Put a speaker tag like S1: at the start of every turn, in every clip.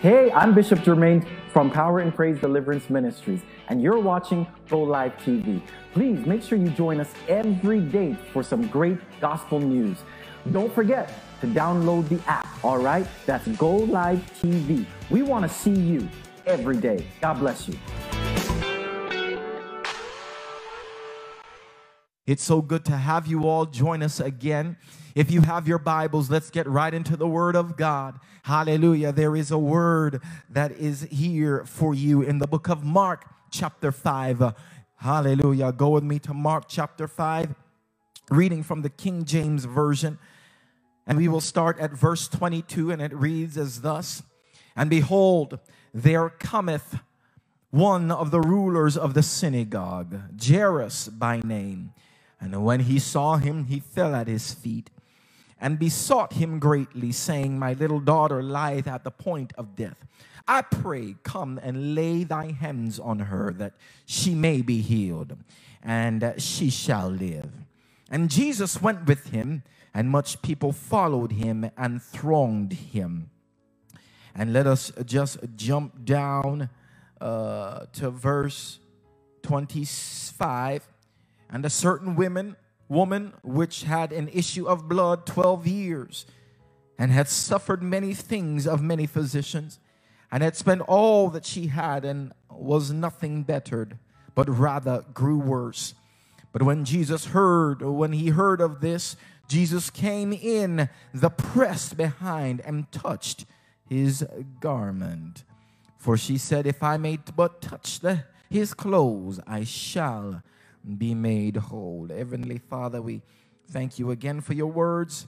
S1: Hey, I'm Bishop Jermaine from Power and Praise Deliverance Ministries, and you're watching Go Live TV. Please make sure you join us every day for some great gospel news. Don't forget to download the app, all right? That's Go Live TV. We want to see you every day. God bless you.
S2: It's so good to have you all join us again. If you have your Bibles, let's get right into the Word of God. Hallelujah. There is a word that is here for you in the book of Mark, chapter 5. Hallelujah. Go with me to Mark, chapter 5, reading from the King James Version. And we will start at verse 22, and it reads as thus And behold, there cometh one of the rulers of the synagogue, Jairus by name. And when he saw him, he fell at his feet and besought him greatly, saying, My little daughter lieth at the point of death. I pray, come and lay thy hands on her, that she may be healed, and she shall live. And Jesus went with him, and much people followed him and thronged him. And let us just jump down uh, to verse 25. And a certain woman woman which had an issue of blood 12 years and had suffered many things of many physicians and had spent all that she had and was nothing bettered but rather grew worse. But when jesus heard when he heard of this jesus came in the press behind and touched his garment. For she said if i may but touch the, his clothes i shall be made whole. Heavenly Father, we thank you again for your words.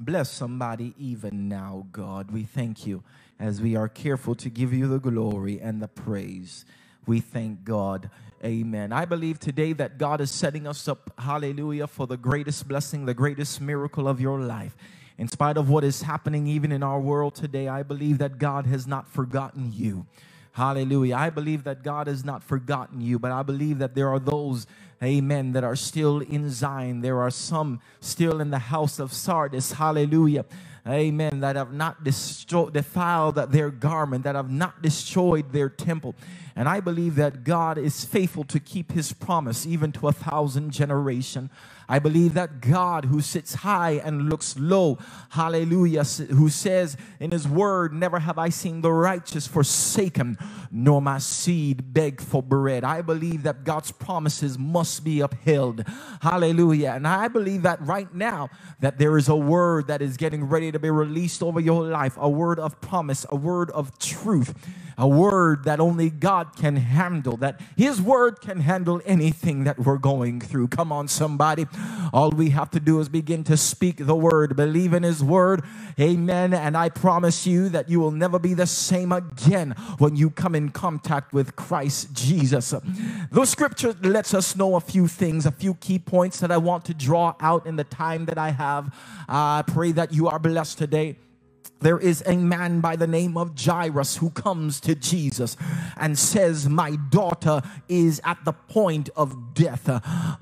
S2: Bless somebody even now, God. We thank you as we are careful to give you the glory and the praise. We thank God. Amen. I believe today that God is setting us up, hallelujah, for the greatest blessing, the greatest miracle of your life. In spite of what is happening even in our world today, I believe that God has not forgotten you. Hallelujah. I believe that God has not forgotten you, but I believe that there are those, amen, that are still in Zion. There are some still in the house of Sardis. Hallelujah. Amen. That have not defiled their garment, that have not destroyed their temple. And I believe that God is faithful to keep his promise even to a thousand generation. I believe that God who sits high and looks low, hallelujah, who says in his word, Never have I seen the righteous forsaken, nor my seed beg for bread. I believe that God's promises must be upheld. Hallelujah. And I believe that right now that there is a word that is getting ready to be released over your life, a word of promise, a word of truth a word that only God can handle, that His word can handle anything that we're going through. Come on, somebody. All we have to do is begin to speak the word, believe in His word. Amen. And I promise you that you will never be the same again when you come in contact with Christ Jesus. The scripture lets us know a few things, a few key points that I want to draw out in the time that I have. I pray that you are blessed today there is a man by the name of Jairus who comes to Jesus and says, My daughter is at the point of death.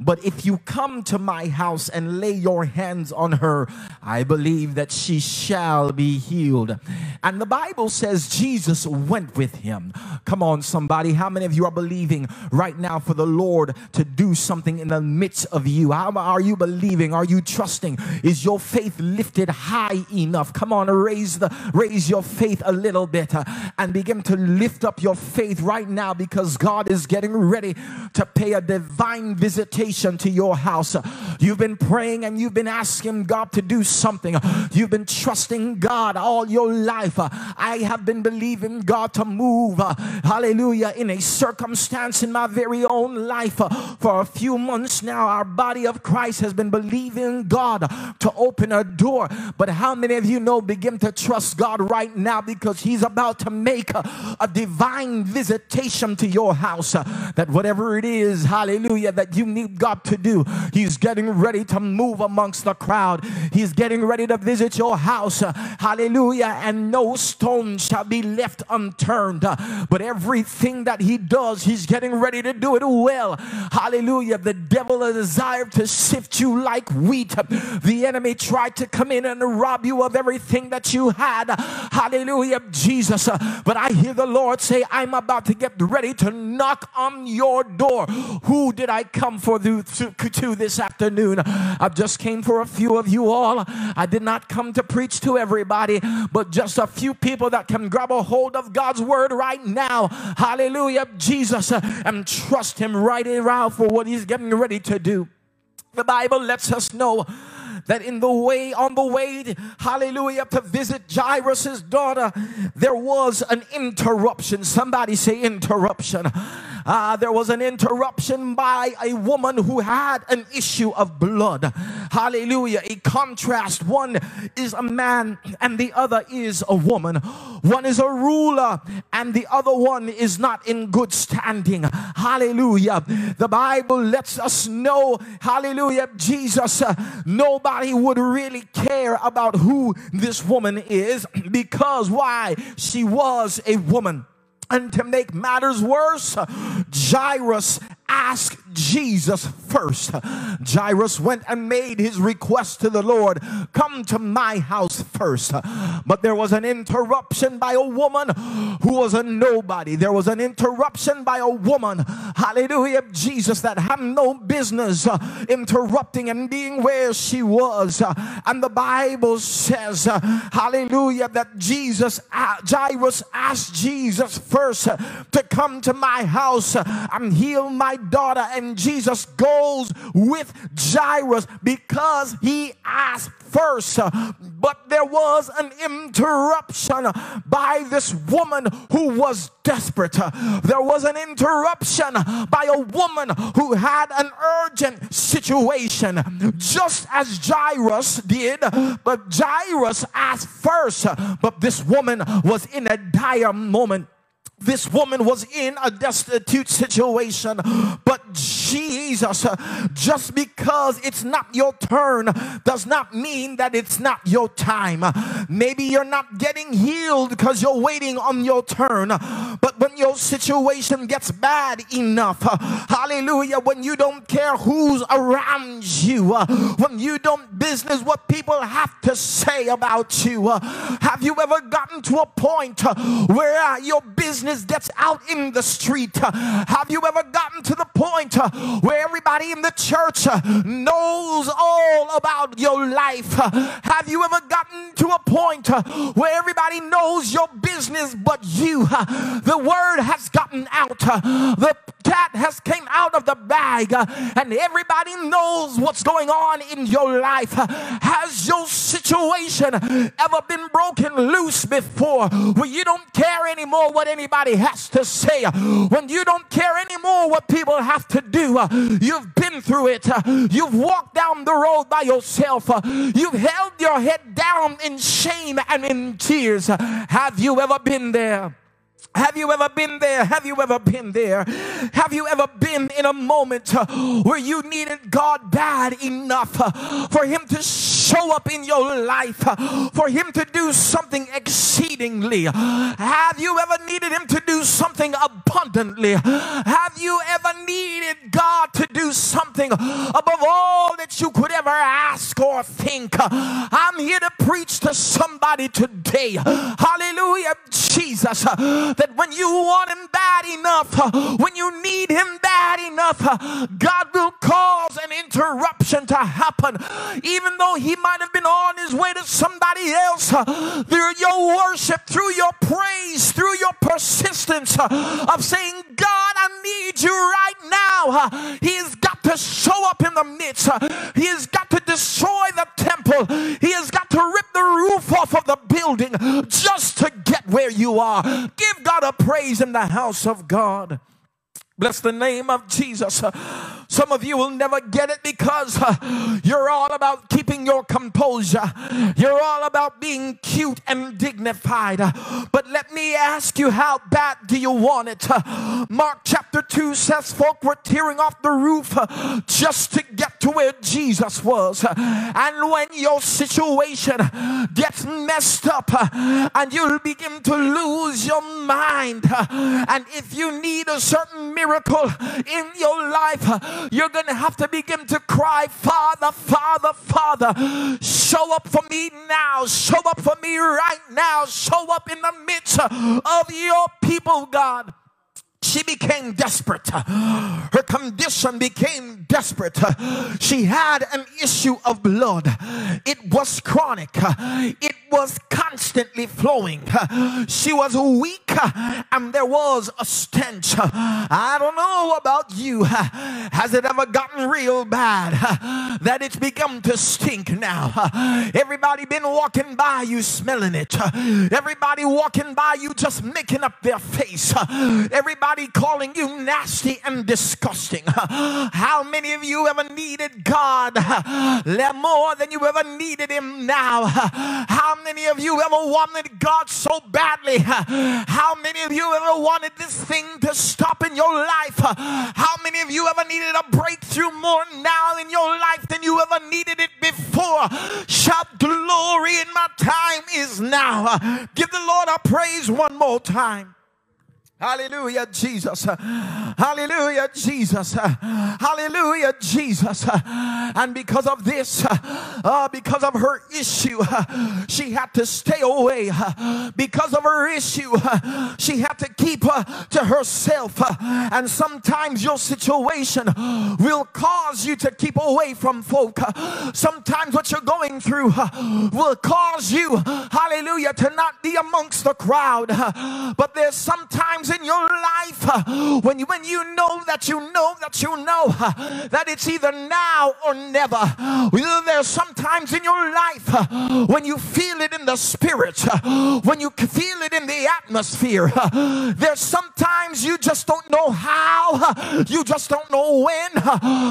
S2: But if you come to my house and lay your hands on her, I believe that she shall be healed. And the Bible says Jesus went with him. Come on, somebody. How many of you are believing right now for the Lord to do something in the midst of you? How are you believing? Are you trusting? Is your faith lifted high enough? Come on, raise raise the raise your faith a little bit uh, and begin to lift up your faith right now because God is getting ready to pay a divine visitation to your house. You've been praying and you've been asking God to do something. You've been trusting God all your life. I have been believing God to move, uh, hallelujah, in a circumstance in my very own life. For a few months now, our body of Christ has been believing God to open a door. But how many of you know begin to trust God right now because He's about to make a, a divine visitation to your house. Uh, that whatever it is, hallelujah, that you need God to do, He's getting ready to move amongst the crowd. He's getting ready to visit your house. Hallelujah. And no stone shall be left unturned. But everything that he does, he's getting ready to do it well. Hallelujah. The devil has desired to sift you like wheat. The enemy tried to come in and rob you of everything that you had. Hallelujah, Jesus. But I hear the Lord say, I'm about to get ready to knock on your door. Who did I come for to, to this afternoon? I just came for a few of you all. I did not come to preach to everybody, but just a few people that can grab a hold of God's word right now. Hallelujah, Jesus, and trust Him right around for what He's getting ready to do. The Bible lets us know that in the way, on the way, hallelujah, to visit Jairus' daughter, there was an interruption. Somebody say interruption. Uh, there was an interruption by a woman who had an issue of blood. Hallelujah. A contrast. One is a man and the other is a woman. One is a ruler and the other one is not in good standing. Hallelujah. The Bible lets us know, hallelujah, Jesus, uh, nobody would really care about who this woman is because why? She was a woman. And to make matters worse, Jairus asked Jesus first. Jairus went and made his request to the Lord come to my house first. But there was an interruption by a woman who was a nobody. There was an interruption by a woman, hallelujah, Jesus, that had no business uh, interrupting and being where she was. Uh, and the Bible says, uh, hallelujah, that Jesus, Jairus asked Jesus first to come to my house and heal my daughter. And Jesus goes with Jairus because he asked first. But there was an interruption by this woman who was desperate. There was an interruption by a woman who had an urgent situation, just as Jairus did. But Jairus asked first, but this woman was in a dire moment this woman was in a destitute situation, but Jesus, uh, just because it's not your turn does not mean that it's not your time. Maybe you're not getting healed because you're waiting on your turn, but when your situation gets bad enough, hallelujah, when you don't care who's around you, when you don't business what people have to say about you, have you ever gotten to a point where your business business gets out in the street. Have you ever gotten to the point uh, where everybody in the church uh, knows all about your life? Have you ever gotten to a point uh, where everybody knows your business but you? The word has gotten out. The cat has came out of the bag uh, and everybody knows what's going on in your life. Has your situation ever been broken loose before where you don't care anymore what anybody anybody has to say, when you don't care anymore what people have to do, uh, you've been through it, uh, you've walked down the road by yourself, you've held your head down in shame and in tears. Have you ever been there? Have you ever been there? Have you ever been there? Have you ever been in a moment uh, where you needed God bad enough uh, for Him to show up in your life, uh, for Him to do something exceedingly? Have you ever needed Him to do something abundantly? Have you ever needed God to do something above all that you could ever ask or think? I'm here to preach to somebody today. Hallelujah, Jesus. That that when you want him bad enough, uh, when you need him bad enough, uh, God will cause an interruption to happen. Even though he might have been on his way to somebody else, uh, through your worship, through your praise, through your persistence of saying, God, I need you right now. He has got to show up in the midst. He has got to destroy the temple. He has got to rip the roof off of the building just to get where you are. Give God a praise in the house of God. Bless the name of Jesus. Some of you will never get it because uh, you're all about keeping your composure. You're all about being cute and dignified. But let me ask you, how bad do you want it? Mark chapter 2 says folk were tearing off the roof uh, just to get to where Jesus was. Uh, and when your situation gets messed up uh, and you'll begin to lose your mind, and if you need a certain miracle in your life, you're going to have to begin to cry, Father, Father, Father, show up for me now, show up for me right now, show up in the midst of your people, God she became desperate. Her condition became desperate. She had an issue of blood. It was chronic. It was constantly flowing. She was weak and there was a stench. I don't know about you. Has it ever gotten real bad that it's begun to stink now? Everybody been walking by you smelling it. Everybody walking by you just making up their face. Everybody calling you nasty and disgusting. How many of you ever needed God more than you ever needed Him now? How many of you ever wanted God so badly? How many of you ever wanted this thing to stop in your life? How many of you ever needed a breakthrough more now in your life than you ever needed it before? Shout glory in my time is now. Give the Lord a praise one more time. Hallelujah, Jesus. Hallelujah, Jesus. Hallelujah, Jesus. And because of this, uh, because of her issue, uh, she had to stay away. Uh, because of her issue, uh, she had to keep to herself. And sometimes your situation will cause you to keep away from folk. Sometimes what you're going through will cause you, hallelujah, to not be amongst the crowd. But there's sometimes in your life uh, when you, when you know that you know that you know uh, that it's either now or never. There's sometimes in your life uh, when you feel it in the spirit, uh, when you feel it in the atmosphere. Uh, There's sometimes you just don't know how, uh, you just don't know when.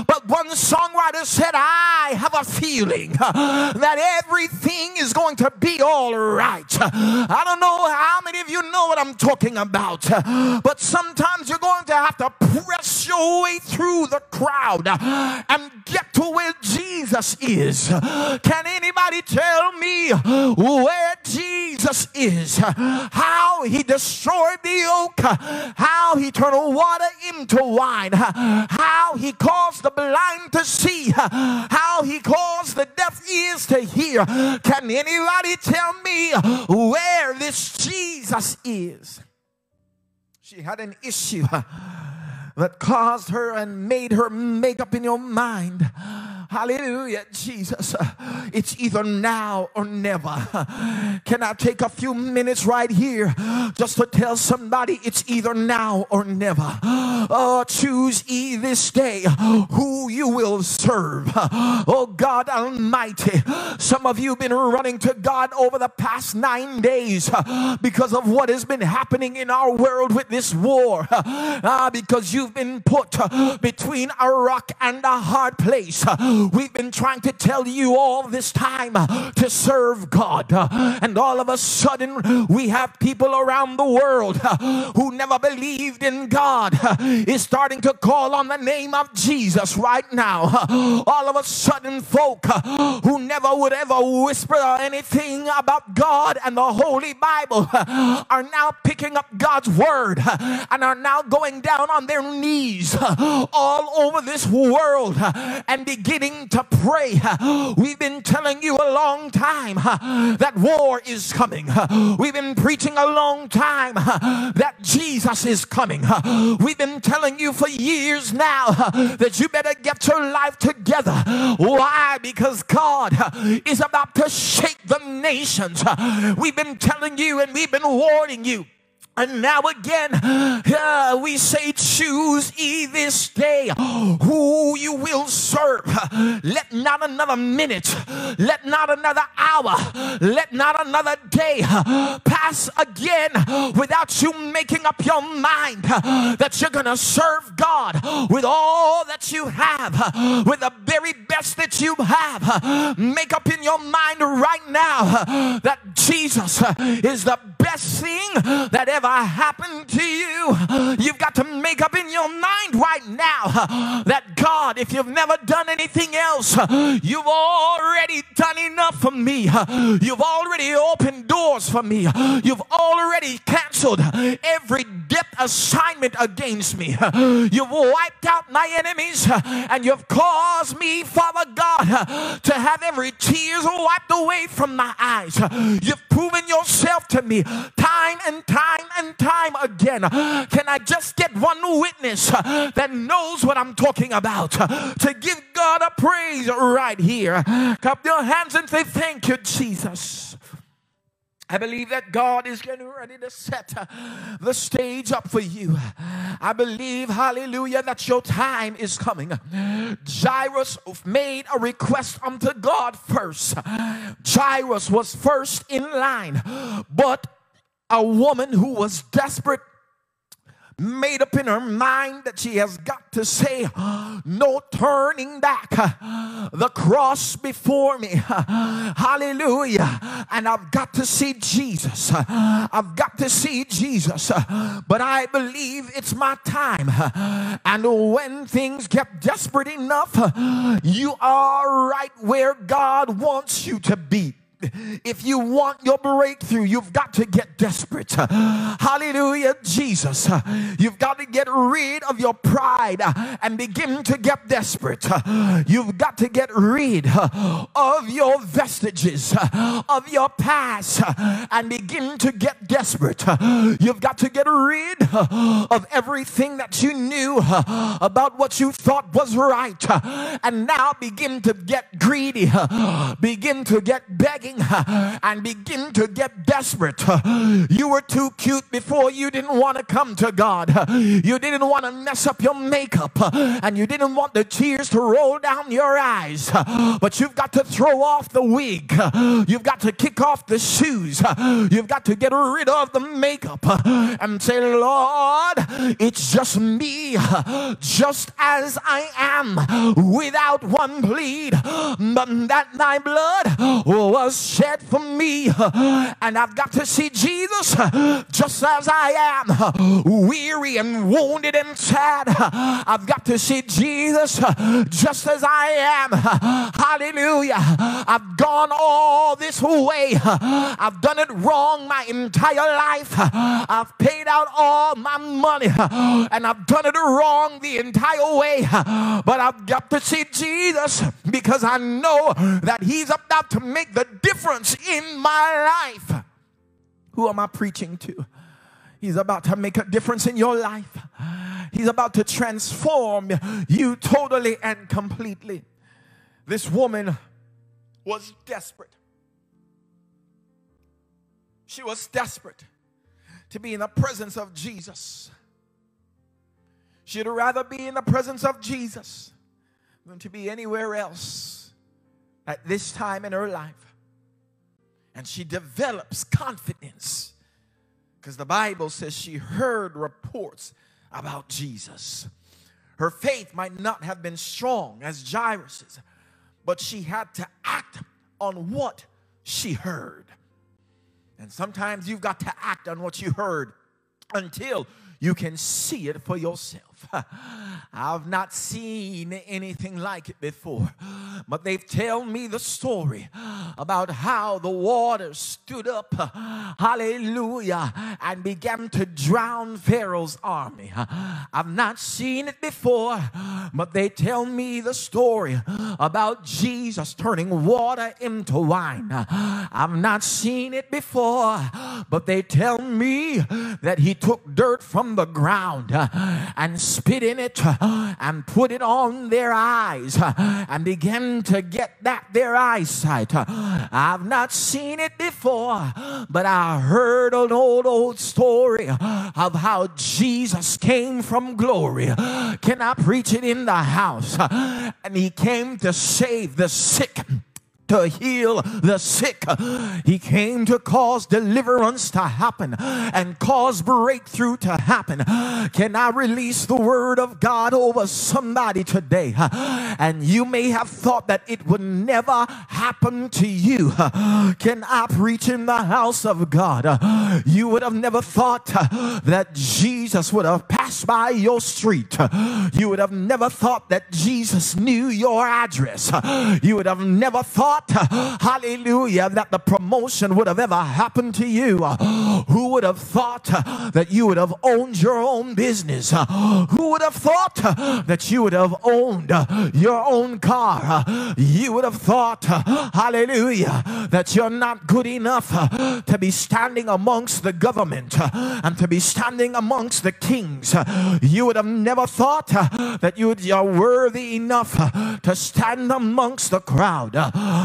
S2: But one songwriter said, I have a feeling that everything is going to be all right. I don't know how many of you know what I'm talking about. But sometimes you're going to have to press your way through the crowd and get to where Jesus is. Can anybody tell me where Jesus is? How he destroyed the oak, how he turned water into wine, how he caused the blind to see, how he caused the deaf ears to hear. Can anybody tell me where this Jesus is? She had an issue that caused her and made her make up in your mind Hallelujah, Jesus. It's either now or never. Can I take a few minutes right here just to tell somebody it's either now or never? Oh, choose ye this day who you will serve. Oh, God Almighty. Some of you have been running to God over the past nine days because of what has been happening in our world with this war. Ah, because you've been put uh, between a rock and a hard place. Uh, we've been trying to tell you all this time uh, to serve God. And all of a sudden, we have people around the world who never believed in God is starting to call on the name of Jesus right now. All of a sudden, folk who never would ever whisper anything about God and the Holy Bible are now picking up God's word and are now going down on their knees all over this world and beginning to pray. We've been telling you a long time that war is coming. We've been preaching a long time that Jesus is coming. We've been telling you for years now that you better get your life together. Why? Because God is about to shake the nations. We've been telling you and we've been warning you And now again, uh, we say, choose ye this day who you will serve. Let not another minute, let not another hour, let not another day pass again without you making up your mind that you're going to serve God with all that you have, with the very best that you have. Make up in your mind right now that Jesus is the best thing that ever happened to you. You've got to make up in your mind right now that God, if you've never done anything else, you've already done enough for me. You've already opened doors for me. You've already canceled every debt assignment against me. You've wiped out my enemies and you've caused me, Father God, to have every tears wiped away from my eyes. You've proven yourself to me time and time and time again. Can I just get one witness that knows what I'm talking about to give God a praise right here? Clap your hands and say, Thank you, Jesus. I believe that God is getting ready to set the stage up for you. I believe, hallelujah, that your time is coming. Jairus made a request unto God first. Jairus was first in line, but a woman who was desperate made up in her mind that she has got to say, No turning back. The cross before me. Hallelujah. And I've got to see Jesus. I've got to see Jesus. But I believe it's my time. And when things get desperate enough, you are right where God wants you to be. If you want your breakthrough, you've got to get desperate. Hallelujah, Jesus. You've got to get rid of your pride and begin to get desperate. You've got to get rid of your vestiges of your past and begin to get desperate. You've got to get rid of everything that you knew about what you thought was right and now begin to get greedy, begin to get begging and begin to get desperate. You were too cute before you didn't want to come to God. You didn't want to mess up your makeup and you didn't want the tears to roll down your eyes. But you've got to throw off the wig. You've got to kick off the shoes. You've got to get rid of the makeup and say, Lord, it's just me, just as I am, without one plead, but that thy blood was shed for me. And I've got to see Jesus just as I am, weary and wounded and sad. I've got to see Jesus just as I am. Hallelujah. I've gone all this way. I've done it wrong my entire life. I've paid out all my money and I've done it wrong the entire way. But I've got to see Jesus because I know that He's about to make the difference in my life. Who am I preaching to? He's about to make a difference in your life. He's about to transform you totally and completely. This woman was desperate. She was desperate to be in the presence of Jesus. She'd rather be in the presence of Jesus than to be anywhere else at this time in her life and she develops confidence because the Bible says she heard reports about Jesus. Her faith might not have been strong as Jairus's, but she had to act on what she heard. And sometimes you've got to act on what you heard until you can see it for yourself. I've not seen anything like it before, but they've told me the story about how the waters stood up, hallelujah, and began to drown Pharaoh's army. I've not seen it before, but they tell me the story about Jesus turning water into wine. I've not seen it before, but they tell me that he took dirt from the ground and spit in it and put it on their eyes and began to get that their eyesight. I've not seen it before, but I heard an old, old story of how Jesus came from glory. Can I preach it in the house? And he came to save the sick to heal the sick. He came to cause deliverance to happen and cause breakthrough to happen. Can I release the word of God over somebody today? And you may have thought that it would never happen to you. Can I preach in the house of God? You would have never thought that Jesus would have passed by your street. You would have never thought that Jesus knew your address. You would have never thought thought, hallelujah, that the promotion would have ever happened to you? Who would have thought uh, that you would have owned your own business? Who would have thought uh, that you would have owned uh, your own car? You would have thought, hallelujah, that you're not good enough to be standing amongst the government and to be standing amongst the kings. You would have never thought that you are worthy enough to stand amongst the crowd.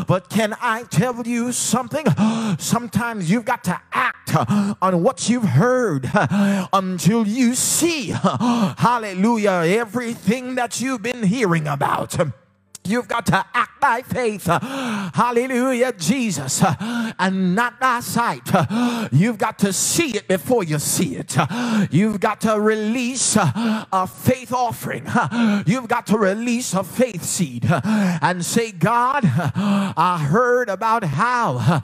S2: But can I tell you something? Sometimes you've got to act uh, on what you've heard uh, until you see, uh, hallelujah, everything that you've been hearing about. You've got to act by faith. Hallelujah, Jesus. And not by sight. You've got to see it before you see it. You've got to release a faith offering. You've got to release a faith seed and say, God, I heard about how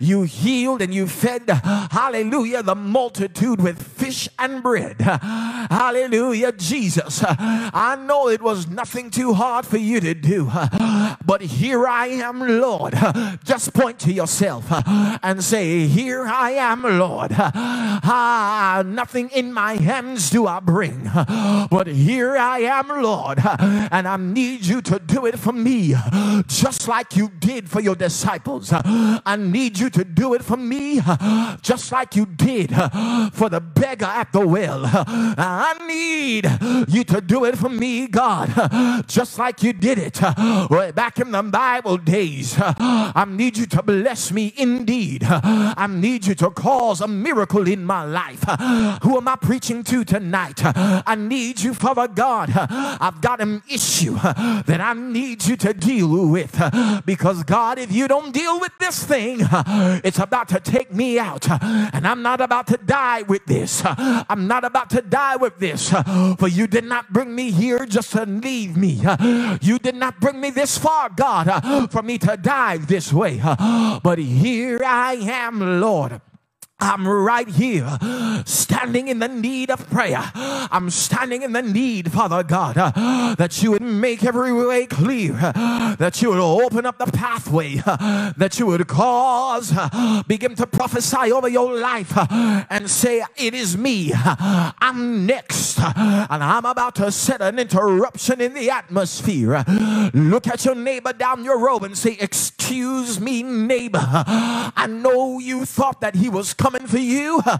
S2: you healed and you fed, hallelujah, the multitude with fish and bread. Hallelujah, Jesus. I know it was nothing too hard for you to do But here I am, Lord. Just point to yourself and say, Here I am, Lord. Ah, nothing in my hands do I bring. But here I am, Lord. And I need you to do it for me, just like you did for your disciples. I need you to do it for me, just like you did for the beggar at the well. I need you to do it for me, God, just like you did it back in the Bible days. I need you to bless me indeed. I need you to cause a miracle in my life. Who am I preaching to tonight? I need you, Father God. I've got an issue that I need you to deal with because, God, if you don't deal with this thing, it's about to take me out. And I'm not about to die with this. I'm not about to die with this. For you did not bring me here just to leave me. You did not bring me this far, God, uh, for me to die this way. Uh, but here I am, Lord. I'm right here standing in the need of prayer. I'm standing in the need, Father God, uh, that you would make every way clear, uh, that you would open up the pathway, uh, that you would cause, begin to prophesy over your life and say, It is me. I'm next. And I'm about to set an interruption in the atmosphere. Look at your neighbor down your road and say, Excuse me, neighbor. I know you thought that he was coming coming for you,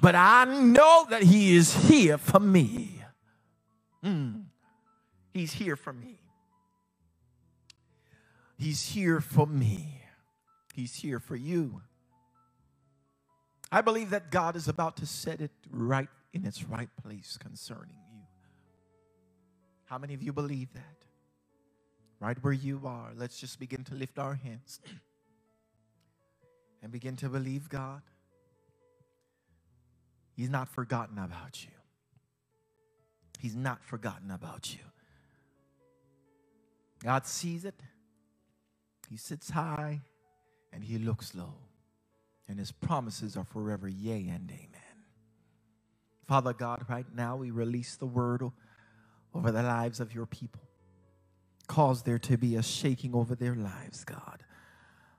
S2: but I know that He is here for me. Mm. He's here for me. He's here for me. He's here for you. I believe that God is about to set it right in its right place concerning you. How many of you believe that? Right where you are, let's just begin to lift our hands and begin to believe God. He's not forgotten about you. He's not forgotten about you. God sees it. He sits high and he looks low. And his promises are forever yea and amen. Father God, right now we release the word over the lives of your people. Cause there to be a shaking over their lives, God.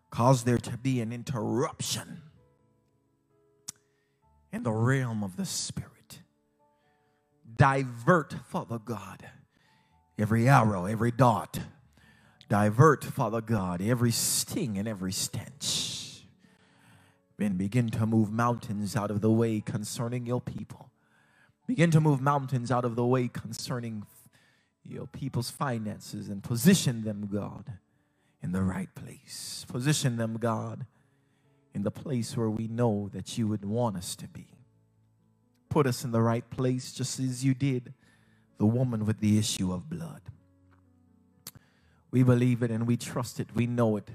S2: Cause there to be an interruption in the realm of the Spirit. Divert, Father God, every arrow, every dart. Divert, Father God, every sting and every stench. And begin to move mountains out of the way concerning your people. Begin to move mountains out of the way concerning your people's finances and position them, God, in the right place. Position them, God, in the place where we know that you would want us to be. Put us in the right place just as you did the woman with the issue of blood. We believe it and we trust it. We know it.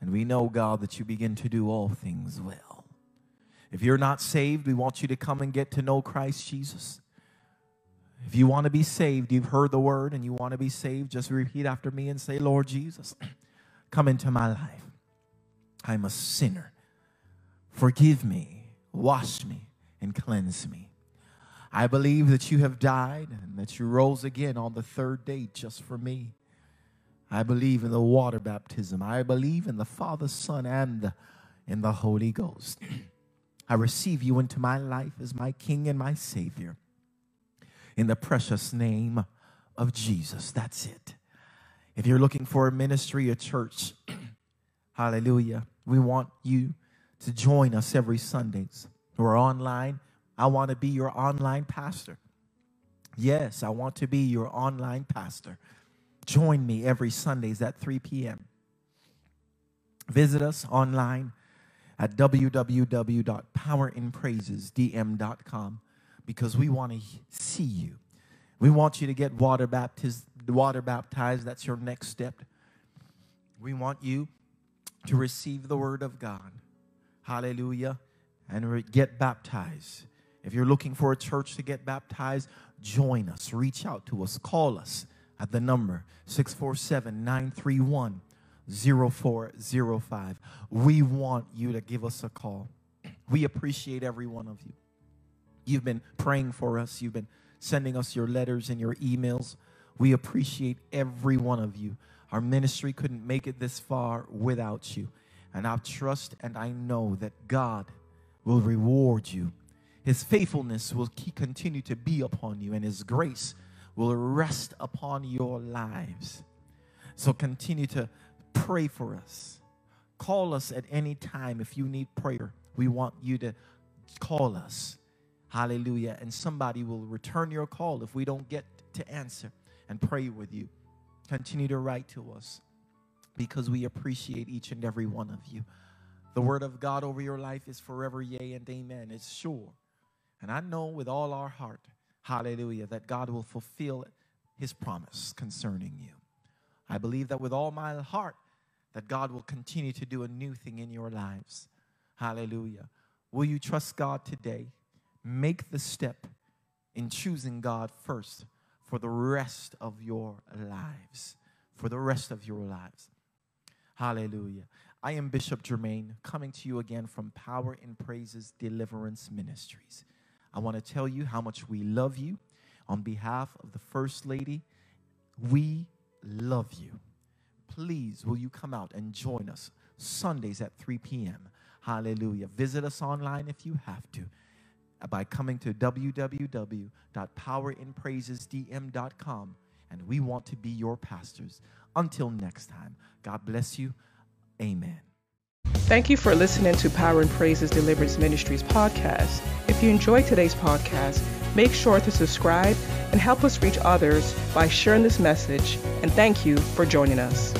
S2: And we know, God, that you begin to do all things well. If you're not saved, we want you to come and get to know Christ Jesus. If you want to be saved, you've heard the word and you want to be saved, just repeat after me and say, Lord Jesus, come into my life. I'm a sinner. Forgive me, wash me, and cleanse me. I believe that you have died and that you rose again on the third day just for me. I believe in the water baptism. I believe in the Father, Son, and in the Holy Ghost. I receive you into my life as my King and my Savior. In the precious name of Jesus. That's it. If you're looking for a ministry, a church, hallelujah, we want you to join us every Sundays. We're online. I want to be your online pastor. Yes, I want to be your online pastor. Join me every Sundays at 3 p.m. Visit us online at www.powerinpraisesdm.com because we want to see you. We want you to get water baptized, water baptized. That's your next step. We want you to receive the word of God. Hallelujah. And re- get baptized. If you're looking for a church to get baptized, join us. Reach out to us. Call us at the number 647 931 0405. We want you to give us a call. We appreciate every one of you. You've been praying for us, you've been sending us your letters and your emails. We appreciate every one of you. Our ministry couldn't make it this far without you. And I trust and I know that God will reward you. His faithfulness will continue to be upon you, and His grace will rest upon your lives. So continue to pray for us. Call us at any time if you need prayer. We want you to call us. Hallelujah. And somebody will return your call if we don't get to answer and pray with you. Continue to write to us because we appreciate each and every one of you. The word of God over your life is forever yea and amen. It's sure. And I know with all our heart, hallelujah, that God will fulfill his promise concerning you. I believe that with all my heart, that God will continue to do a new thing in your lives. Hallelujah. Will you trust God today? Make the step in choosing God first for the rest of your lives. For the rest of your lives. Hallelujah. I am Bishop Jermaine coming to you again from Power in Praises Deliverance Ministries. I want to tell you how much we love you. On behalf of the First Lady, we love you. Please, will you come out and join us Sundays at 3 p.m.? Hallelujah. Visit us online if you have to by coming to www.powerinpraisesdm.com. And we want to be your pastors. Until next time, God bless you. Amen.
S3: Thank you for listening to Power in Praises Deliverance Ministries podcast. If you enjoyed today's podcast, make sure to subscribe and help us reach others by sharing this message. And thank you for joining us.